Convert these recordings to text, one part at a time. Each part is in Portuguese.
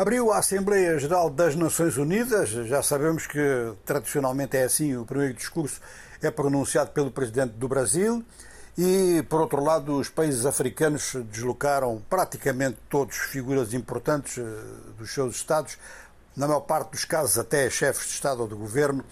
Abriu a Assembleia Geral das Nações Unidas. Já sabemos que tradicionalmente é assim: o primeiro discurso é pronunciado pelo presidente do Brasil. E, por outro lado, os países africanos deslocaram praticamente todos figuras importantes eh, dos seus Estados, na maior parte dos casos até chefes de Estado ou de governo,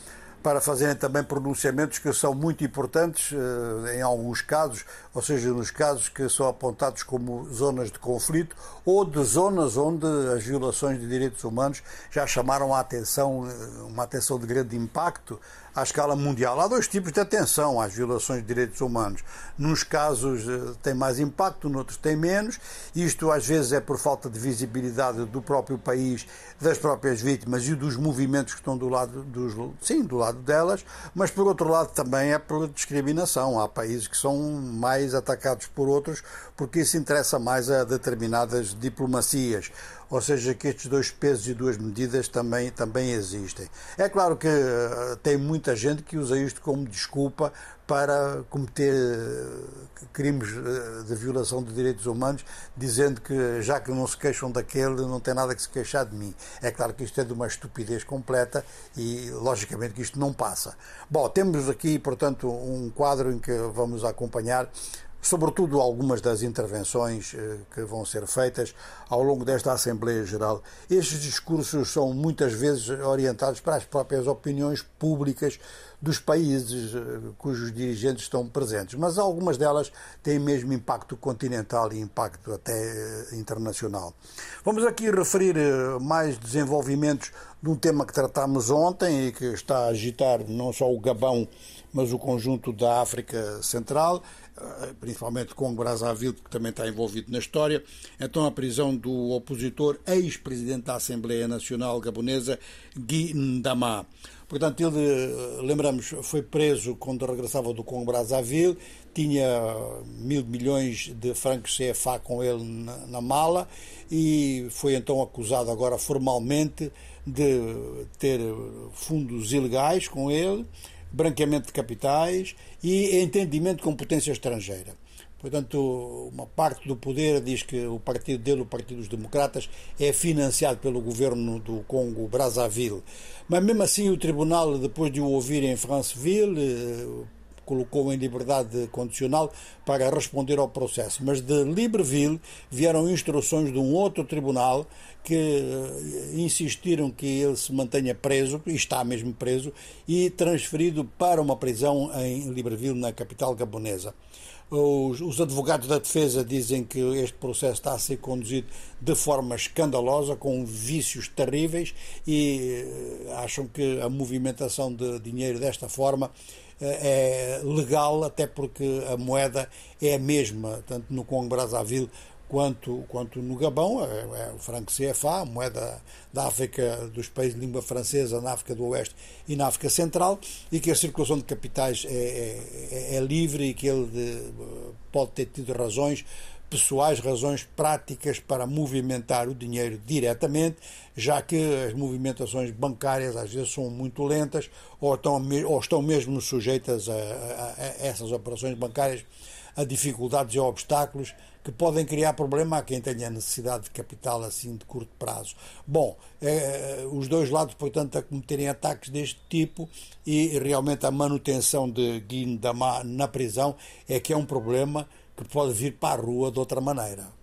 para fazerem também pronunciamentos que são muito importantes eh, em alguns casos, ou seja, nos casos que são apontados como zonas de conflito ou de zonas onde as violações de direitos humanos já chamaram a atenção, eh, uma atenção de grande impacto à escala mundial. Há dois tipos de atenção às violações de direitos humanos. Nos casos eh, tem mais impacto, noutros tem menos. Isto às vezes é por falta de visibilidade do próprio país, das próprias vítimas e dos movimentos que estão do lado dos, sim, do lado delas, mas por outro lado também é por discriminação. Há países que são mais atacados por outros porque isso interessa mais a determinadas diplomacias ou seja, que estes dois pesos e duas medidas também, também existem. É claro que uh, tem muita gente que usa isto como desculpa para cometer uh, crimes uh, de violação de direitos humanos, dizendo que já que não se queixam daquele, não tem nada que se queixar de mim. É claro que isto é de uma estupidez completa e, logicamente, que isto não passa. Bom, temos aqui, portanto, um quadro em que vamos acompanhar sobretudo algumas das intervenções eh, que vão ser feitas ao longo desta Assembleia Geral. Estes discursos são muitas vezes orientados para as próprias opiniões públicas dos países eh, cujos dirigentes estão presentes, mas algumas delas têm mesmo impacto continental e impacto até eh, internacional. Vamos aqui referir mais desenvolvimentos de um tema que tratámos ontem e que está a agitar não só o Gabão, mas o conjunto da África Central, eh, principalmente com Brazzaville, que também está envolvido na história. Então, a prisão do opositor, ex-presidente da Assembleia Nacional Gabonesa, Guy Ndama. Portanto, ele, eh, lembramos, foi preso quando regressava do Congo Brazzaville, tinha mil milhões de francos CFA com ele na, na mala e foi então acusado agora formalmente de ter fundos ilegais com ele branqueamento de capitais e entendimento com potência estrangeira. Portanto, uma parte do poder diz que o partido dele, o Partido dos Democratas, é financiado pelo governo do Congo Brazzaville. Mas mesmo assim, o tribunal, depois de o ouvir em Franceville, eh, colocou em liberdade condicional para responder ao processo. Mas de Libreville vieram instruções de um outro tribunal que eh, insistiram que ele se mantenha preso, e está mesmo preso, e transferido para uma prisão em Libreville, na capital gabonesa. Os, os, advogados da defesa dizem que este processo está a ser conduzido de forma escandalosa, com vícios terríveis, e eh, acham que a movimentação de dinheiro desta forma eh, é legal, até porque a moeda é a mesma, tanto no Congo Brazzaville quanto, quanto no Gabão, é, é o franco CFA, moeda da África, dos países de língua francesa, na África do Oeste e na África Central, e que a circulação de capitais é, é, é livre e que ele de, pode ter tido razões pessoais, razões práticas para movimentar o dinheiro diretamente, já que as movimentações bancárias às vezes são muito lentas ou estão, ou estão mesmo sujeitas a, a, a essas operações bancárias a dificuldades e obstáculos que podem criar problema a quem tenha necessidade de capital assim de curto prazo. Bom, eh, os dois lados, portanto, a cometerem ataques deste tipo e realmente a manutenção de Guindamá na prisão é que é um problema que pode vir para a rua de outra maneira.